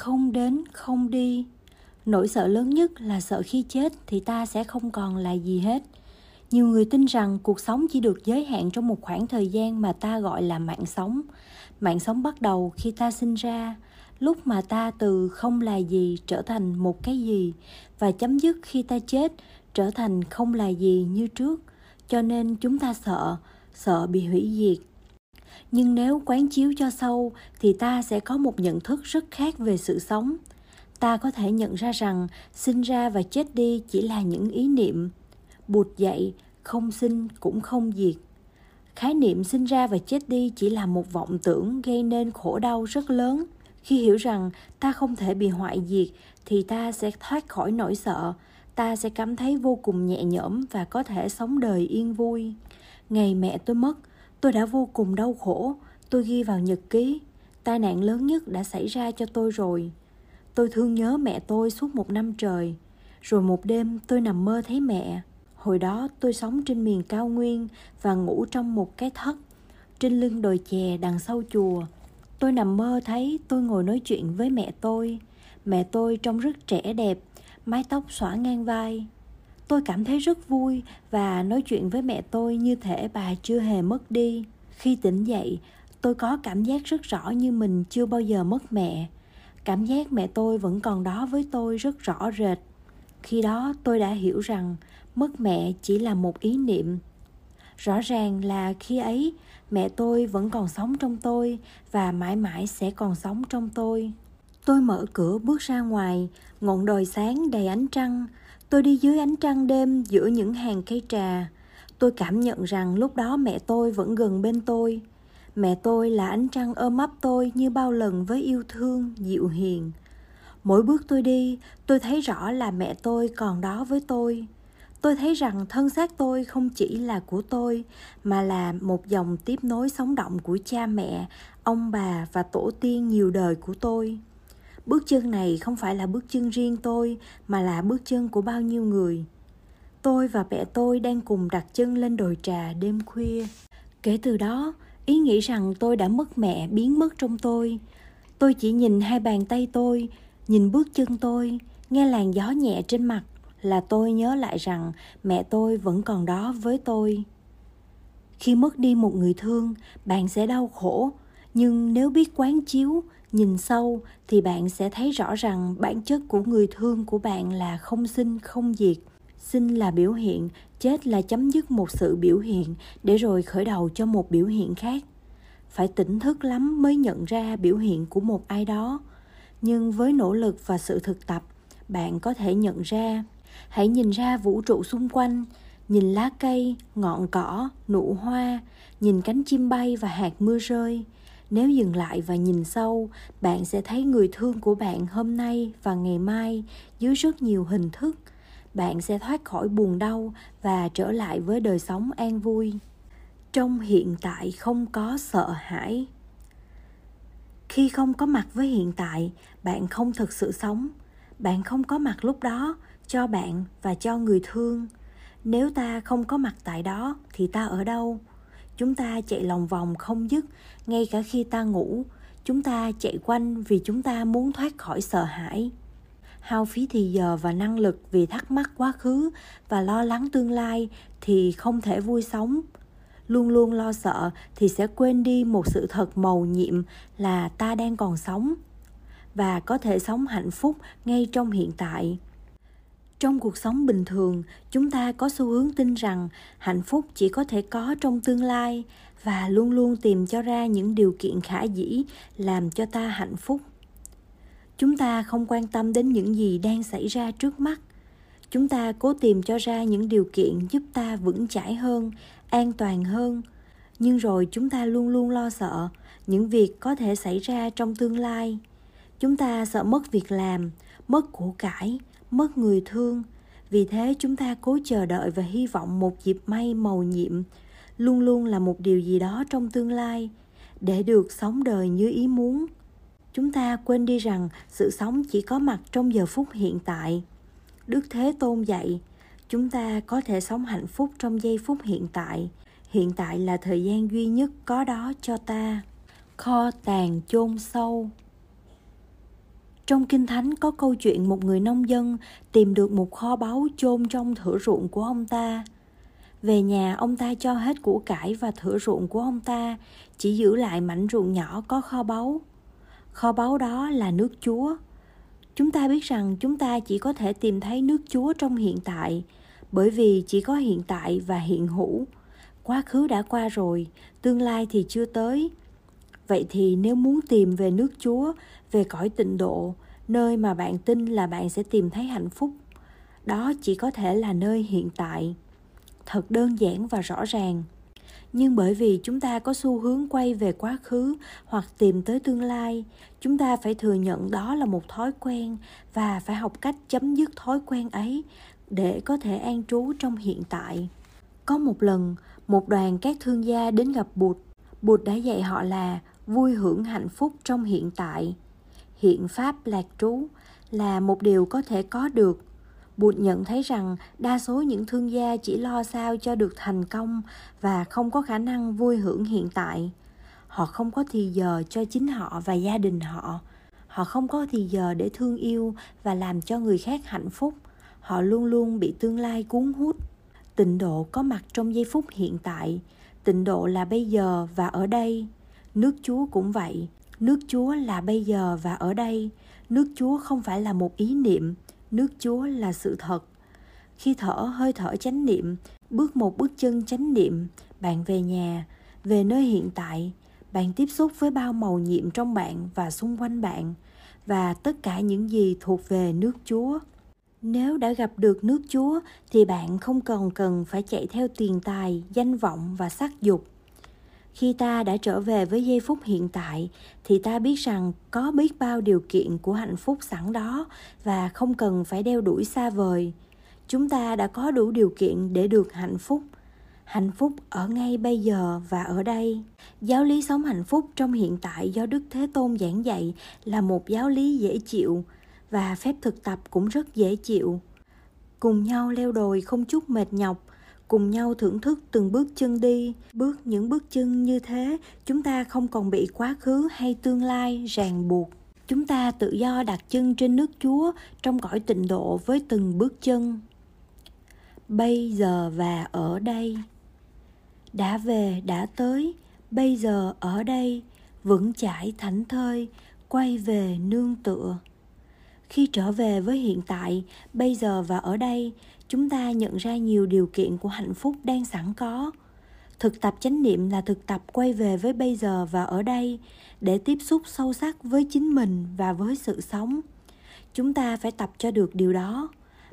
không đến, không đi. Nỗi sợ lớn nhất là sợ khi chết thì ta sẽ không còn là gì hết. Nhiều người tin rằng cuộc sống chỉ được giới hạn trong một khoảng thời gian mà ta gọi là mạng sống. Mạng sống bắt đầu khi ta sinh ra, lúc mà ta từ không là gì trở thành một cái gì, và chấm dứt khi ta chết trở thành không là gì như trước. Cho nên chúng ta sợ sợ bị hủy diệt nhưng nếu quán chiếu cho sâu, thì ta sẽ có một nhận thức rất khác về sự sống. Ta có thể nhận ra rằng, sinh ra và chết đi chỉ là những ý niệm. Bụt dậy, không sinh cũng không diệt. Khái niệm sinh ra và chết đi chỉ là một vọng tưởng gây nên khổ đau rất lớn. Khi hiểu rằng ta không thể bị hoại diệt, thì ta sẽ thoát khỏi nỗi sợ. Ta sẽ cảm thấy vô cùng nhẹ nhõm và có thể sống đời yên vui. Ngày mẹ tôi mất tôi đã vô cùng đau khổ. Tôi ghi vào nhật ký. Tai nạn lớn nhất đã xảy ra cho tôi rồi. Tôi thương nhớ mẹ tôi suốt một năm trời. Rồi một đêm, tôi nằm mơ thấy mẹ. Hồi đó, tôi sống trên miền cao nguyên và ngủ trong một cái thất trên lưng đồi chè đằng sau chùa. Tôi nằm mơ thấy tôi ngồi nói chuyện với mẹ tôi. Mẹ tôi trông rất trẻ đẹp, mái tóc xõa ngang vai tôi cảm thấy rất vui và nói chuyện với mẹ tôi như thể bà chưa hề mất đi. Khi tỉnh dậy, tôi có cảm giác rất rõ như mình chưa bao giờ mất mẹ. Cảm giác mẹ tôi vẫn còn đó với tôi rất rõ rệt. Khi đó, tôi đã hiểu rằng mất mẹ chỉ là một ý niệm. Rõ ràng là khi ấy, mẹ tôi vẫn còn sống trong tôi và mãi mãi sẽ còn sống trong tôi. Tôi mở cửa bước ra ngoài, ngọn đồi sáng đầy ánh trăng tôi đi dưới ánh trăng đêm giữa những hàng cây trà. Tôi cảm nhận rằng lúc đó mẹ tôi vẫn gần bên tôi. Mẹ tôi là ánh trăng ôm ấp tôi như bao lần với yêu thương, dịu hiền. Mỗi bước tôi đi, tôi thấy rõ là mẹ tôi còn đó với tôi. Tôi thấy rằng thân xác tôi không chỉ là của tôi, mà là một dòng tiếp nối sống động của cha mẹ, ông bà và tổ tiên nhiều đời của tôi bước chân này không phải là bước chân riêng tôi, mà là bước chân của bao nhiêu người. Tôi và mẹ tôi đang cùng đặt chân lên đồi trà đêm khuya. Kể từ đó, ý nghĩ rằng tôi đã mất mẹ biến mất trong tôi. Tôi chỉ nhìn hai bàn tay tôi, nhìn bước chân tôi, nghe làn gió nhẹ trên mặt, là tôi nhớ lại rằng mẹ tôi vẫn còn đó với tôi. Khi mất đi một người thương, bạn sẽ đau khổ. Nhưng nếu biết quán chiếu nhìn sâu thì bạn sẽ thấy rõ rằng bản chất của người thương của bạn là không sinh, không diệt. Sinh là biểu hiện, chết là chấm dứt một sự biểu hiện để rồi khởi đầu cho một biểu hiện khác. Phải tỉnh thức lắm mới nhận ra biểu hiện của một ai đó. Nhưng với nỗ lực và sự thực tập, bạn có thể nhận ra. Hãy nhìn ra vũ trụ xung quanh, nhìn lá cây, ngọn cỏ, nụ hoa, nhìn cánh chim bay và hạt mưa rơi nếu dừng lại và nhìn sâu, bạn sẽ thấy người thương của bạn hôm nay và ngày mai dưới rất nhiều hình thức. Bạn sẽ thoát khỏi buồn đau và trở lại với đời sống an vui. Trong hiện tại không có sợ hãi. Khi không có mặt với hiện tại, bạn không thực sự sống. Bạn không có mặt lúc đó cho bạn và cho người thương. Nếu ta không có mặt tại đó thì ta ở đâu? Chúng ta chạy lòng vòng không dứt ngay cả khi ta ngủ, chúng ta chạy quanh vì chúng ta muốn thoát khỏi sợ hãi. Hao phí thì giờ và năng lực vì thắc mắc quá khứ và lo lắng tương lai thì không thể vui sống. Luôn luôn lo sợ thì sẽ quên đi một sự thật màu nhiệm là ta đang còn sống và có thể sống hạnh phúc ngay trong hiện tại trong cuộc sống bình thường, chúng ta có xu hướng tin rằng hạnh phúc chỉ có thể có trong tương lai và luôn luôn tìm cho ra những điều kiện khả dĩ làm cho ta hạnh phúc. Chúng ta không quan tâm đến những gì đang xảy ra trước mắt. Chúng ta cố tìm cho ra những điều kiện giúp ta vững chãi hơn, an toàn hơn. Nhưng rồi chúng ta luôn luôn lo sợ những việc có thể xảy ra trong tương lai. Chúng ta sợ mất việc làm, mất của cải mất người thương. Vì thế chúng ta cố chờ đợi và hy vọng một dịp may màu nhiệm luôn luôn là một điều gì đó trong tương lai, để được sống đời như ý muốn. Chúng ta quên đi rằng sự sống chỉ có mặt trong giờ phút hiện tại. Đức thế tôn dạy, chúng ta có thể sống hạnh phúc trong giây phút hiện tại. Hiện tại là thời gian duy nhất có đó cho ta. Kho tàng chôn sâu. Trong Kinh Thánh có câu chuyện một người nông dân tìm được một kho báu chôn trong thửa ruộng của ông ta. Về nhà, ông ta cho hết củ cải và thửa ruộng của ông ta, chỉ giữ lại mảnh ruộng nhỏ có kho báu. Kho báu đó là nước Chúa. Chúng ta biết rằng chúng ta chỉ có thể tìm thấy nước Chúa trong hiện tại, bởi vì chỉ có hiện tại và hiện hữu. Quá khứ đã qua rồi, tương lai thì chưa tới. Vậy thì nếu muốn tìm về nước Chúa, về cõi tịnh độ, nơi mà bạn tin là bạn sẽ tìm thấy hạnh phúc, đó chỉ có thể là nơi hiện tại. Thật đơn giản và rõ ràng. Nhưng bởi vì chúng ta có xu hướng quay về quá khứ hoặc tìm tới tương lai chúng ta phải thừa nhận đó là một thói quen và phải học cách chấm dứt thói quen ấy để có thể an trú trong hiện tại. Có một lần một đoàn các thương gia đến gặp bụt. Bụt đã dạy họ là vui hưởng hạnh phúc trong hiện tại hiện pháp lạc trú là một điều có thể có được Bụt nhận thấy rằng đa số những thương gia chỉ lo sao cho được thành công và không có khả năng vui hưởng hiện tại. Họ không có thì giờ cho chính họ và gia đình họ. Họ không có thì giờ để thương yêu và làm cho người khác hạnh phúc. Họ luôn luôn bị tương lai cuốn hút. Tịnh độ có mặt trong giây phút hiện tại. Tịnh độ là bây giờ và ở đây. Nước Chúa cũng vậy. Nước Chúa là bây giờ và ở đây. Nước Chúa không phải là một ý niệm, nước Chúa là sự thật. Khi thở hơi thở chánh niệm, bước một bước chân chánh niệm, bạn về nhà, về nơi hiện tại, bạn tiếp xúc với bao màu nhiệm trong bạn và xung quanh bạn và tất cả những gì thuộc về nước Chúa. Nếu đã gặp được nước Chúa thì bạn không còn cần phải chạy theo tiền tài, danh vọng và sắc dục khi ta đã trở về với giây phút hiện tại, thì ta biết rằng có biết bao điều kiện của hạnh phúc sẵn đó và không cần phải đeo đuổi xa vời. Chúng ta đã có đủ điều kiện để được hạnh phúc. Hạnh phúc ở ngay bây giờ và ở đây. Giáo lý sống hạnh phúc trong hiện tại do đức thế tôn giảng dạy là một giáo lý dễ chịu và phép thực tập cũng rất dễ chịu. Cùng nhau leo đồi không chút mệt nhọc cùng nhau thưởng thức từng bước chân đi. Bước những bước chân như thế, chúng ta không còn bị quá khứ hay tương lai ràng buộc. Chúng ta tự do đặt chân trên nước chúa trong cõi tịnh độ với từng bước chân. Bây giờ và ở đây. Đã về, đã tới. Bây giờ, ở đây. Vững chãi thảnh thơi, quay về nương tựa. Khi trở về với hiện tại, bây giờ và ở đây chúng ta nhận ra nhiều điều kiện của hạnh phúc đang sẵn có. Thực tập chánh niệm là thực tập quay về với bây giờ và ở đây để tiếp xúc sâu sắc với chính mình và với sự sống. Chúng ta phải tập cho được điều đó.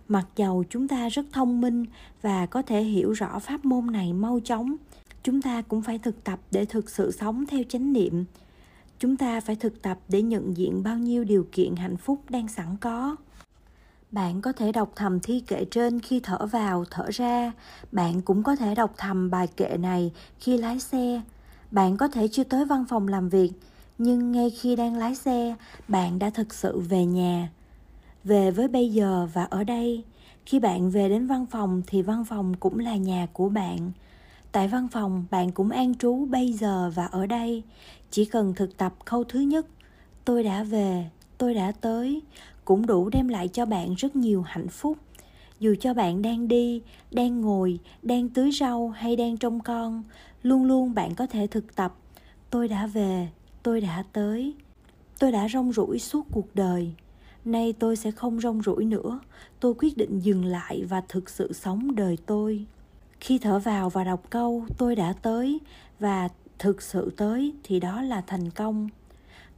Mặc dầu chúng ta rất thông minh và có thể hiểu rõ pháp môn này mau chóng, chúng ta cũng phải thực tập để thực sự sống theo chánh niệm. Chúng ta phải thực tập để nhận diện bao nhiêu điều kiện hạnh phúc đang sẵn có bạn có thể đọc thầm thi kệ trên khi thở vào, thở ra. Bạn cũng có thể đọc thầm bài kệ này khi lái xe. Bạn có thể chưa tới văn phòng làm việc, nhưng ngay khi đang lái xe, bạn đã thực sự về nhà. Về với bây giờ và ở đây. Khi bạn về đến văn phòng thì văn phòng cũng là nhà của bạn. Tại văn phòng, bạn cũng an trú bây giờ và ở đây. Chỉ cần thực tập câu thứ nhất, tôi đã về tôi đã tới, cũng đủ đem lại cho bạn rất nhiều hạnh phúc. Dù cho bạn đang đi, đang ngồi, đang tưới rau hay đang trông con, luôn luôn bạn có thể thực tập. Tôi đã về, tôi đã tới, tôi đã rong ruổi suốt cuộc đời. Nay tôi sẽ không rong ruổi nữa, tôi quyết định dừng lại và thực sự sống đời tôi. Khi thở vào và đọc câu, tôi đã tới và thực sự tới thì đó là thành công.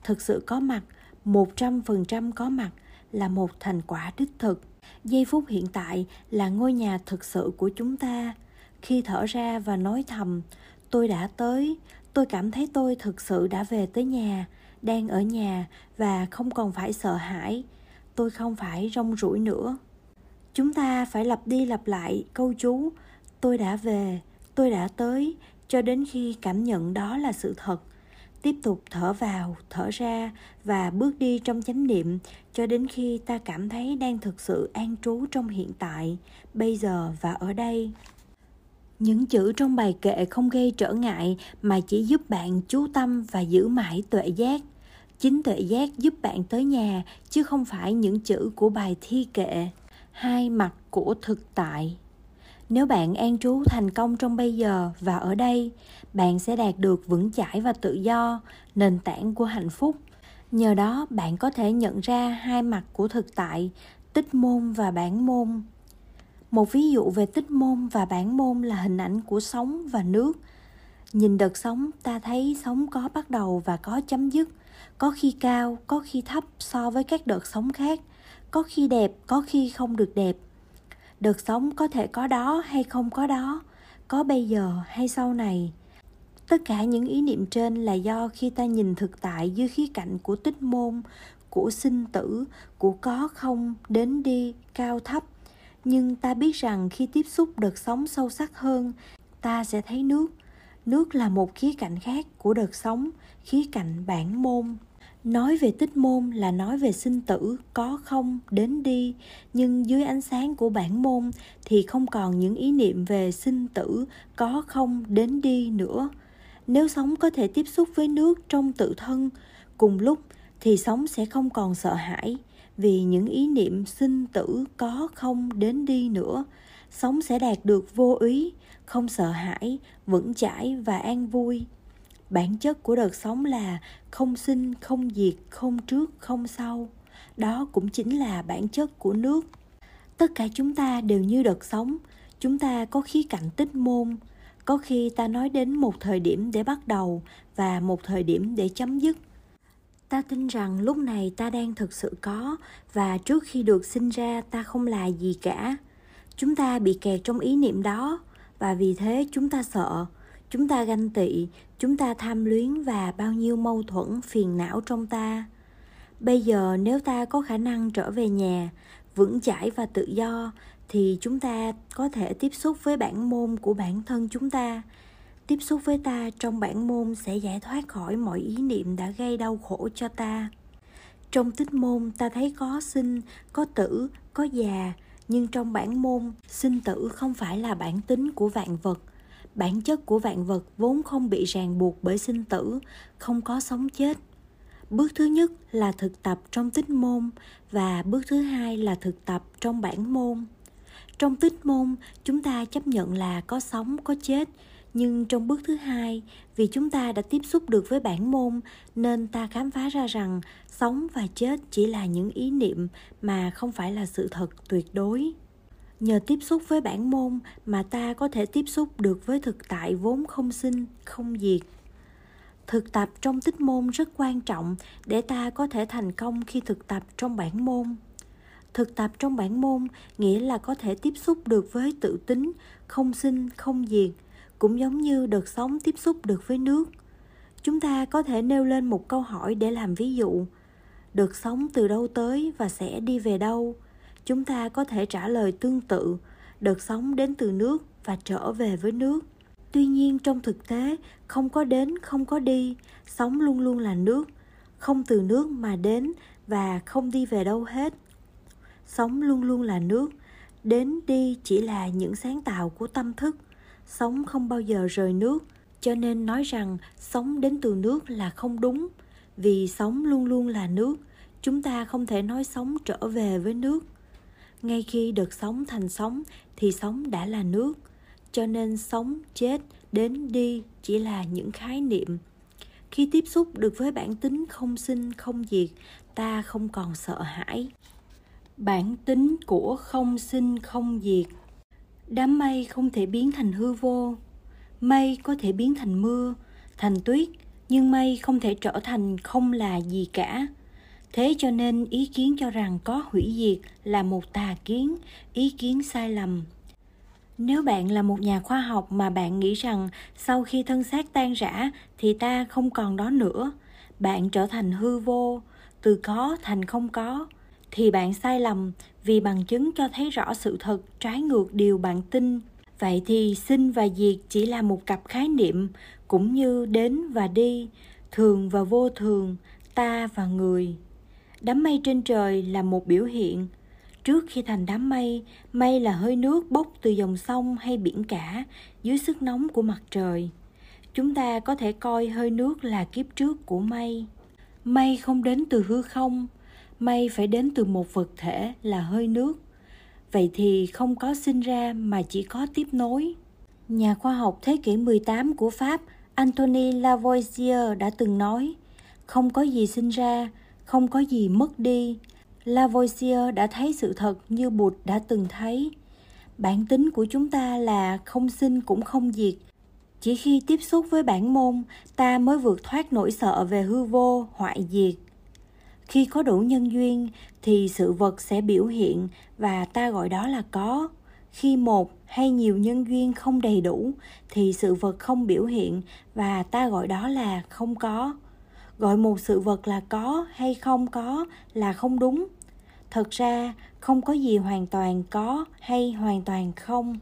Thực sự có mặt một trăm phần trăm có mặt là một thành quả đích thực. Giây phút hiện tại là ngôi nhà thực sự của chúng ta. Khi thở ra và nói thầm, tôi đã tới. Tôi cảm thấy tôi thực sự đã về tới nhà, đang ở nhà và không còn phải sợ hãi. Tôi không phải rong ruổi nữa. Chúng ta phải lặp đi lặp lại câu chú, tôi đã về. Tôi đã tới. Cho đến khi cảm nhận đó là sự thật tiếp tục thở vào, thở ra và bước đi trong chánh niệm cho đến khi ta cảm thấy đang thực sự an trú trong hiện tại, bây giờ và ở đây. Những chữ trong bài kệ không gây trở ngại mà chỉ giúp bạn chú tâm và giữ mãi tuệ giác. Chính tuệ giác giúp bạn tới nhà, chứ không phải những chữ của bài thi kệ. Hai mặt của thực tại. Nếu bạn an trú thành công trong bây giờ và ở đây bạn sẽ đạt được vững chãi và tự do, nền tảng của hạnh phúc. Nhờ đó, bạn có thể nhận ra hai mặt của thực tại, tích môn và bản môn. Một ví dụ về tích môn và bản môn là hình ảnh của sóng và nước. Nhìn đợt sóng, ta thấy sóng có bắt đầu và có chấm dứt. Có khi cao, có khi thấp so với các đợt sóng khác. Có khi đẹp, có khi không được đẹp. Đợt sóng có thể có đó hay không có đó, có bây giờ hay sau này tất cả những ý niệm trên là do khi ta nhìn thực tại dưới khía cạnh của tích môn, của sinh tử, của có không, đến đi, cao thấp. Nhưng ta biết rằng khi tiếp xúc đợt sóng sâu sắc hơn, ta sẽ thấy nước. Nước là một khía cạnh khác của đợt sóng khía cạnh bản môn. Nói về tích môn là nói về sinh tử, có không, đến đi. Nhưng dưới ánh sáng của bản môn thì không còn những ý niệm về sinh tử, có không, đến đi nữa nếu sống có thể tiếp xúc với nước trong tự thân, cùng lúc thì sống sẽ không còn sợ hãi vì những ý niệm sinh tử có không đến đi nữa. Sống sẽ đạt được vô ý, không sợ hãi, vững chãi và an vui. Bản chất của đợt sống là không sinh, không diệt, không trước, không sau. Đó cũng chính là bản chất của nước. Tất cả chúng ta đều như đợt sống. Chúng ta có khí cạnh tích môn có khi ta nói đến một thời điểm để bắt đầu và một thời điểm để chấm dứt. Ta tin rằng lúc này ta đang thực sự có và trước khi được sinh ra ta không là gì cả. Chúng ta bị kẹt trong ý niệm đó và vì thế chúng ta sợ, chúng ta ganh tị, chúng ta tham luyến và bao nhiêu mâu thuẫn phiền não trong ta. Bây giờ nếu ta có khả năng trở về nhà, vững chãi và tự do thì chúng ta có thể tiếp xúc với bản môn của bản thân chúng ta. Tiếp xúc với ta trong bản môn sẽ giải thoát khỏi mọi ý niệm đã gây đau khổ cho ta. Trong tích môn, ta thấy có sinh, có tử, có già, nhưng trong bản môn, sinh tử không phải là bản tính của vạn vật. Bản chất của vạn vật vốn không bị ràng buộc bởi sinh tử, không có sống chết. Bước thứ nhất là thực tập trong tích môn và bước thứ hai là thực tập trong bản môn trong tích môn, chúng ta chấp nhận là có sống, có chết. Nhưng trong bước thứ hai, vì chúng ta đã tiếp xúc được với bản môn, nên ta khám phá ra rằng sống và chết chỉ là những ý niệm mà không phải là sự thật tuyệt đối. Nhờ tiếp xúc với bản môn mà ta có thể tiếp xúc được với thực tại vốn không sinh, không diệt. Thực tập trong tích môn rất quan trọng để ta có thể thành công khi thực tập trong bản môn thực tập trong bản môn, nghĩa là có thể tiếp xúc được với tự tính, không sinh, không diệt, cũng giống như đợt sóng tiếp xúc được với nước. Chúng ta có thể nêu lên một câu hỏi để làm ví dụ. Đợt sóng từ đâu tới và sẽ đi về đâu? Chúng ta có thể trả lời tương tự. Đợt sóng đến từ nước và trở về với nước. Tuy nhiên, trong thực tế, không có đến, không có đi. Sóng luôn luôn là nước. Không từ nước mà đến và không đi về đâu hết sống luôn luôn là nước. Đến đi chỉ là những sáng tạo của tâm thức. Sống không bao giờ rời nước, cho nên nói rằng sống đến từ nước là không đúng. Vì sống luôn luôn là nước, chúng ta không thể nói sống trở về với nước. Ngay khi được sống thành sống thì sống đã là nước, cho nên sống chết đến đi chỉ là những khái niệm. Khi tiếp xúc được với bản tính không sinh không diệt, ta không còn sợ hãi bản tính của không sinh không diệt. Đám mây không thể biến thành hư vô. Mây có thể biến thành mưa, thành tuyết, nhưng mây không thể trở thành không là gì cả. Thế cho nên ý kiến cho rằng có hủy diệt là một tà kiến, ý kiến sai lầm. Nếu bạn là một nhà khoa học mà bạn nghĩ rằng sau khi thân xác tan rã thì ta không còn đó nữa, bạn trở thành hư vô, từ có thành không có thì bạn sai lầm vì bằng chứng cho thấy rõ sự thật trái ngược điều bạn tin. Vậy thì sinh và diệt chỉ là một cặp khái niệm, cũng như đến và đi, thường và vô thường, ta và người. Đám mây trên trời là một biểu hiện. Trước khi thành đám mây mây là hơi nước bốc từ dòng sông hay biển cả, dưới sức nóng của mặt trời. Chúng ta có thể coi hơi nước là kiếp trước của mây. Mây không đến từ hư không may phải đến từ một vật thể là hơi nước. Vậy thì không có sinh ra mà chỉ có tiếp nối. Nhà khoa học thế kỷ 18 của Pháp, Anthony Lavoisier đã từng nói, không có gì sinh ra, không có gì mất đi. Lavoisier đã thấy sự thật như Bụt đã từng thấy. Bản tính của chúng ta là không sinh cũng không diệt. Chỉ khi tiếp xúc với bản môn, ta mới vượt thoát nỗi sợ về hư vô, hoại diệt khi có đủ nhân duyên, thì sự vật sẽ biểu hiện và ta gọi đó là có. Khi một hay nhiều nhân duyên không đầy đủ, thì sự vật không biểu hiện và ta gọi đó là không có. Gọi một sự vật là có hay không có là không đúng. Thật ra, không có gì hoàn toàn có hay hoàn toàn không.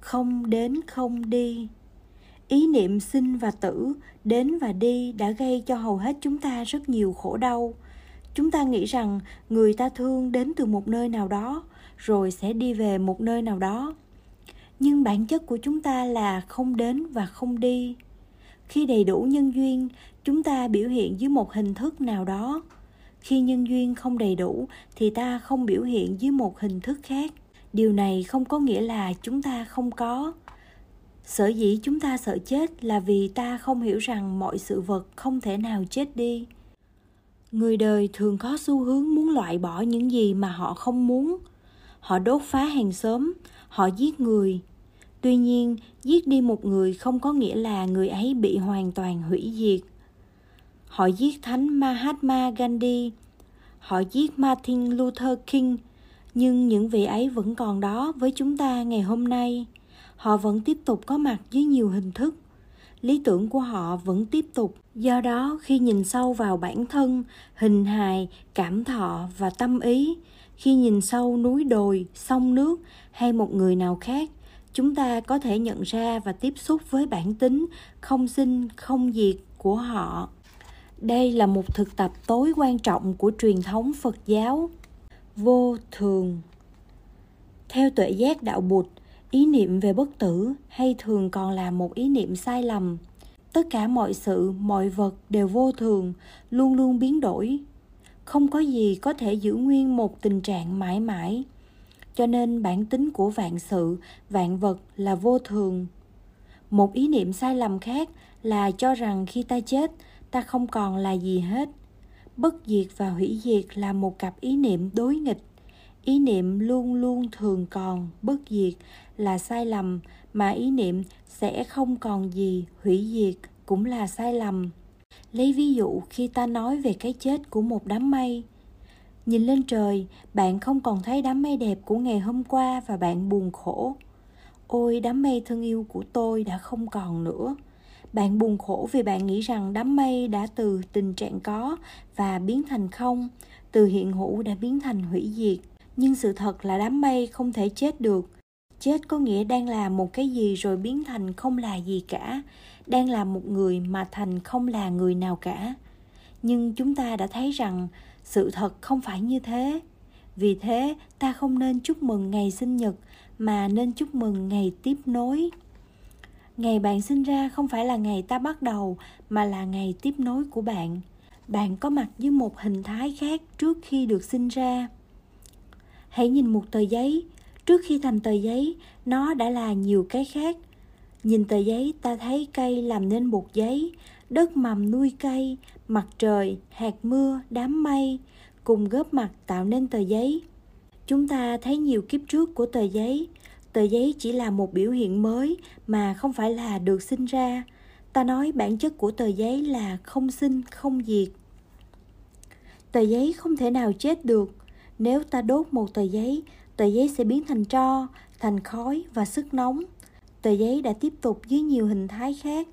Không đến không đi. Ý niệm sinh và tử, đến và đi đã gây cho hầu hết chúng ta rất nhiều khổ đau chúng ta nghĩ rằng người ta thương đến từ một nơi nào đó, rồi sẽ đi về một nơi nào đó. Nhưng bản chất của chúng ta là không đến và không đi. Khi đầy đủ nhân duyên, chúng ta biểu hiện dưới một hình thức nào đó. Khi nhân duyên không đầy đủ, thì ta không biểu hiện dưới một hình thức khác. Điều này không có nghĩa là chúng ta không có. Sở dĩ chúng ta sợ chết là vì ta không hiểu rằng mọi sự vật không thể nào chết đi người đời thường có xu hướng muốn loại bỏ những gì mà họ không muốn. Họ đốt phá hàng xóm, họ giết người. Tuy nhiên, giết đi một người không có nghĩa là người ấy bị hoàn toàn hủy diệt. Họ giết thánh mahatma gandhi, họ giết martin luther king, nhưng những vị ấy vẫn còn đó với chúng ta ngày hôm nay. Họ vẫn tiếp tục có mặt dưới nhiều hình thức lý tưởng của họ vẫn tiếp tục. Do đó, khi nhìn sâu vào bản thân, hình hài, cảm thọ và tâm ý, khi nhìn sâu núi đồi, sông nước hay một người nào khác, chúng ta có thể nhận ra và tiếp xúc với bản tính không sinh, không diệt của họ. Đây là một thực tập tối quan trọng của truyền thống phật giáo. Vô thường. Theo tuệ giác đạo bụt ý niệm về bất tử hay thường còn là một ý niệm sai lầm. Tất cả mọi sự, mọi vật đều vô thường, luôn luôn biến đổi. Không có gì có thể giữ nguyên một tình trạng mãi mãi. Cho nên bản tính của vạn sự, vạn vật là vô thường. Một ý niệm sai lầm khác là cho rằng khi ta chết, ta không còn là gì hết. Bất diệt và hủy diệt là một cặp ý niệm đối nghịch. Ý niệm luôn luôn thường còn, bất diệt là sai lầm, mà ý niệm sẽ không còn gì, hủy diệt cũng là sai lầm. Lấy ví dụ khi ta nói về cái chết của một đám mây. Nhìn lên trời, bạn không còn thấy đám mây đẹp của ngày hôm qua và bạn buồn khổ. Ôi, đám mây thân yêu của tôi đã không còn nữa. Bạn buồn khổ vì bạn nghĩ rằng đám mây đã từ tình trạng có và biến thành không, từ hiện hữu đã biến thành hủy diệt. Nhưng sự thật là đám mây không thể chết được chết có nghĩa đang làm một cái gì rồi biến thành không là gì cả, đang là một người mà thành không là người nào cả. Nhưng chúng ta đã thấy rằng sự thật không phải như thế. Vì thế, ta không nên chúc mừng ngày sinh nhật, mà nên chúc mừng ngày tiếp nối. Ngày bạn sinh ra không phải là ngày ta bắt đầu, mà là ngày tiếp nối của bạn. Bạn có mặt dưới một hình thái khác trước khi được sinh ra. Hãy nhìn một tờ giấy trước khi thành tờ giấy, nó đã là nhiều cái khác. Nhìn tờ giấy, ta thấy cây làm nên bột giấy. Đất mầm nuôi cây, mặt trời, hạt mưa, đám mây, cùng góp mặt tạo nên tờ giấy. Chúng ta thấy nhiều kiếp trước của tờ giấy. Tờ giấy chỉ là một biểu hiện mới mà không phải là được sinh ra. Ta nói bản chất của tờ giấy là không sinh, không diệt. Tờ giấy không thể nào chết được. Nếu ta đốt một tờ giấy tờ giấy sẽ biến thành tro, thành khói và sức nóng. Tờ giấy đã tiếp tục dưới nhiều hình thái khác.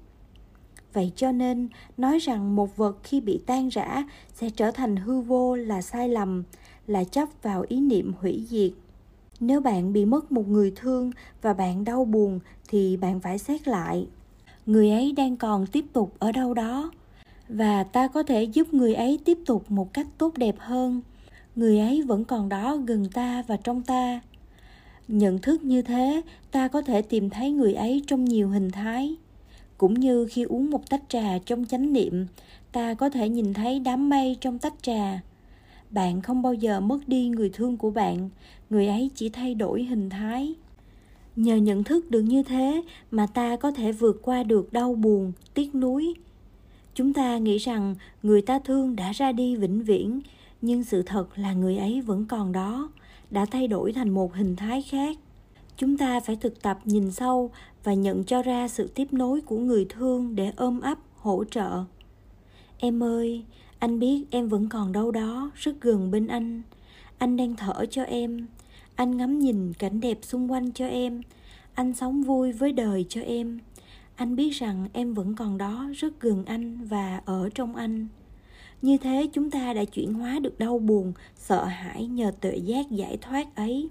Vậy cho nên, nói rằng một vật khi bị tan rã sẽ trở thành hư vô là sai lầm, là chấp vào ý niệm hủy diệt. Nếu bạn bị mất một người thương và bạn đau buồn, thì bạn phải xét lại. Người ấy đang còn tiếp tục ở đâu đó, và ta có thể giúp người ấy tiếp tục một cách tốt đẹp hơn người ấy vẫn còn đó gần ta và trong ta. Nhận thức như thế, ta có thể tìm thấy người ấy trong nhiều hình thái. Cũng như khi uống một tách trà trong chánh niệm, ta có thể nhìn thấy đám mây trong tách trà. Bạn không bao giờ mất đi người thương của bạn, người ấy chỉ thay đổi hình thái. Nhờ nhận thức được như thế mà ta có thể vượt qua được đau buồn, tiếc nuối. Chúng ta nghĩ rằng người ta thương đã ra đi vĩnh viễn nhưng sự thật là người ấy vẫn còn đó, đã thay đổi thành một hình thái khác. Chúng ta phải thực tập nhìn sâu và nhận cho ra sự tiếp nối của người thương để ôm ấp, hỗ trợ. Em ơi, anh biết em vẫn còn đâu đó rất gần bên anh. Anh đang thở cho em. Anh ngắm nhìn cảnh đẹp xung quanh cho em. Anh sống vui với đời cho em. Anh biết rằng em vẫn còn đó rất gần anh và ở trong anh như thế chúng ta đã chuyển hóa được đau buồn, sợ hãi nhờ tuệ giác giải thoát ấy.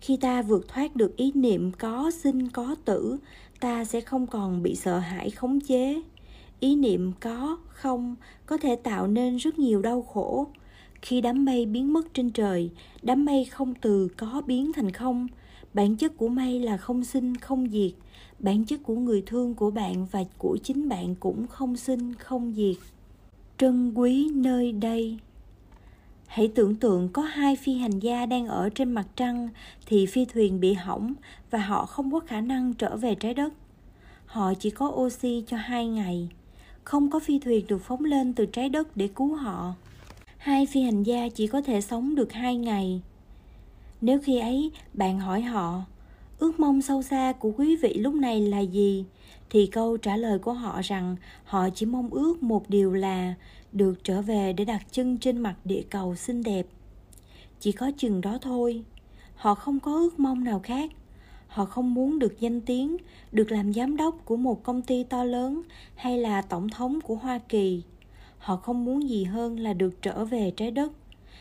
Khi ta vượt thoát được ý niệm có sinh, có tử, ta sẽ không còn bị sợ hãi khống chế. Ý niệm có, không có thể tạo nên rất nhiều đau khổ. Khi đám mây biến mất trên trời, đám mây không từ có biến thành không. Bản chất của mây là không sinh, không diệt. Bản chất của người thương của bạn và của chính bạn cũng không sinh, không diệt trân quý nơi đây. Hãy tưởng tượng có hai phi hành gia đang ở trên mặt trăng thì phi thuyền bị hỏng và họ không có khả năng trở về trái đất. Họ chỉ có oxy cho hai ngày. Không có phi thuyền được phóng lên từ trái đất để cứu họ. Hai phi hành gia chỉ có thể sống được hai ngày. Nếu khi ấy bạn hỏi họ, ước mong sâu xa của quý vị lúc này là gì? Thì câu trả lời của họ rằng họ chỉ mong ước một điều là được trở về để đặt chân trên mặt địa cầu xinh đẹp. Chỉ có chừng đó thôi. Họ không có ước mong nào khác. Họ không muốn được danh tiếng, được làm giám đốc của một công ty to lớn hay là tổng thống của hoa kỳ. Họ không muốn gì hơn là được trở về trái đất.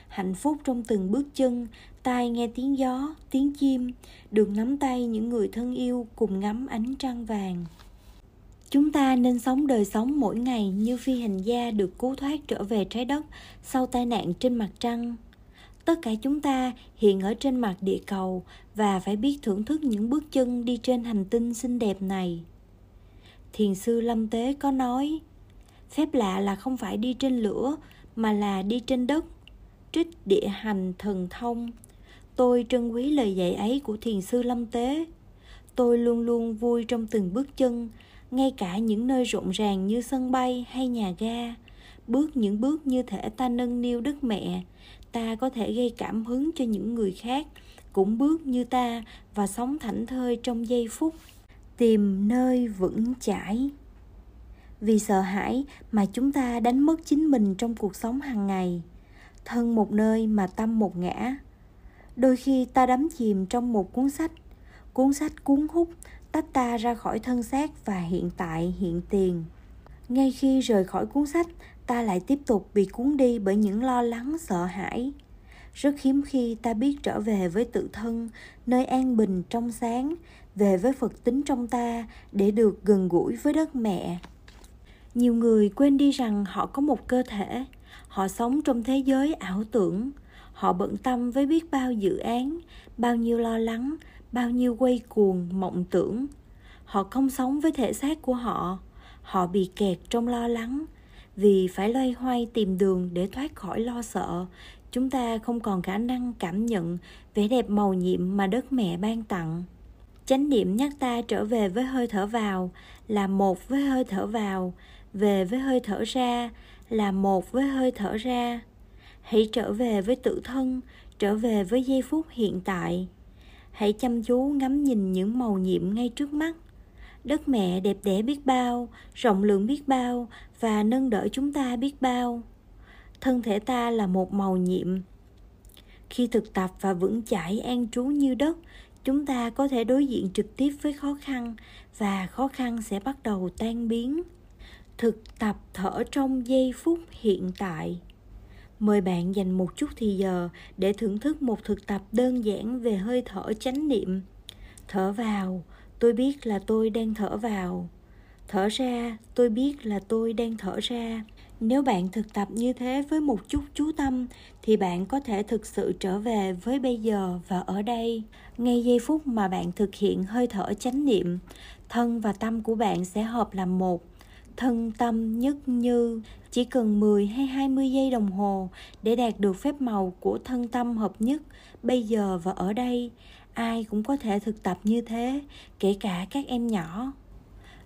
Hạnh phúc trong từng bước chân, tai nghe tiếng gió, tiếng chim, được nắm tay những người thân yêu cùng ngắm ánh trăng vàng chúng ta nên sống đời sống mỗi ngày như phi hành gia được cứu thoát trở về trái đất sau tai nạn trên mặt trăng. Tất cả chúng ta hiện ở trên mặt địa cầu và phải biết thưởng thức những bước chân đi trên hành tinh xinh đẹp này. Thiền sư lâm tế có nói, phép lạ là không phải đi trên lửa, mà là đi trên đất. Trích địa hành thần thông. Tôi trân quý lời dạy ấy của thiền sư lâm tế. Tôi luôn luôn vui trong từng bước chân ngay cả những nơi rộn ràng như sân bay hay nhà ga, bước những bước như thể ta nâng niu đức mẹ, ta có thể gây cảm hứng cho những người khác, cũng bước như ta và sống thảnh thơi trong giây phút tìm nơi vững chãi. Vì sợ hãi mà chúng ta đánh mất chính mình trong cuộc sống hàng ngày, thân một nơi mà tâm một ngã. Đôi khi ta đắm chìm trong một cuốn sách cuốn sách cuốn hút tách ta ra khỏi thân xác và hiện tại, hiện tiền. Ngay khi rời khỏi cuốn sách, ta lại tiếp tục bị cuốn đi bởi những lo lắng, sợ hãi. Rất hiếm khi ta biết trở về với tự thân, nơi an bình trong sáng, về với phật tính trong ta để được gần gũi với đất mẹ. Nhiều người quên đi rằng họ có một cơ thể, họ sống trong thế giới ảo tưởng, họ bận tâm với biết bao dự án, bao nhiêu lo lắng bao nhiêu quay cuồng, mộng tưởng. Họ không sống với thể xác của họ. Họ bị kẹt trong lo lắng. Vì phải loay hoay tìm đường để thoát khỏi lo sợ, chúng ta không còn khả năng cảm nhận vẻ đẹp màu nhiệm mà đất mẹ ban tặng. Chánh niệm nhắc ta trở về với hơi thở vào là một với hơi thở vào, về với hơi thở ra là một với hơi thở ra. Hãy trở về với tự thân, trở về với giây phút hiện tại hãy chăm chú ngắm nhìn những màu nhiệm ngay trước mắt. Đất mẹ đẹp đẽ biết bao, rộng lượng biết bao và nâng đỡ chúng ta biết bao. Thân thể ta là một màu nhiệm. Khi thực tập và vững chãi an trú như đất, chúng ta có thể đối diện trực tiếp với khó khăn và khó khăn sẽ bắt đầu tan biến. Thực tập thở trong giây phút hiện tại mời bạn dành một chút thì giờ để thưởng thức một thực tập đơn giản về hơi thở chánh niệm. Thở vào, tôi biết là tôi đang thở vào. Thở ra, tôi biết là tôi đang thở ra. Nếu bạn thực tập như thế với một chút chú tâm, thì bạn có thể thực sự trở về với bây giờ và ở đây. Ngay giây phút mà bạn thực hiện hơi thở chánh niệm, thân và tâm của bạn sẽ hợp làm một thân tâm nhất như. Chỉ cần 10 hay 20 giây đồng hồ để đạt được phép màu của thân tâm hợp nhất, bây giờ và ở đây, ai cũng có thể thực tập như thế, kể cả các em nhỏ.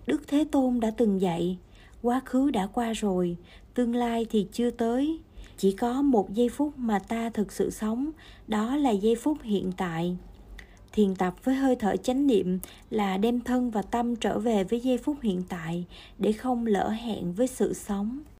Đức thế tôn đã từng dạy, quá khứ đã qua rồi, tương lai thì chưa tới. Chỉ có một giây phút mà ta thực sự sống, đó là giây phút hiện tại thiền tập với hơi thở chánh niệm là đem thân và tâm trở về với giây phút hiện tại, để không lỡ hẹn với sự sống.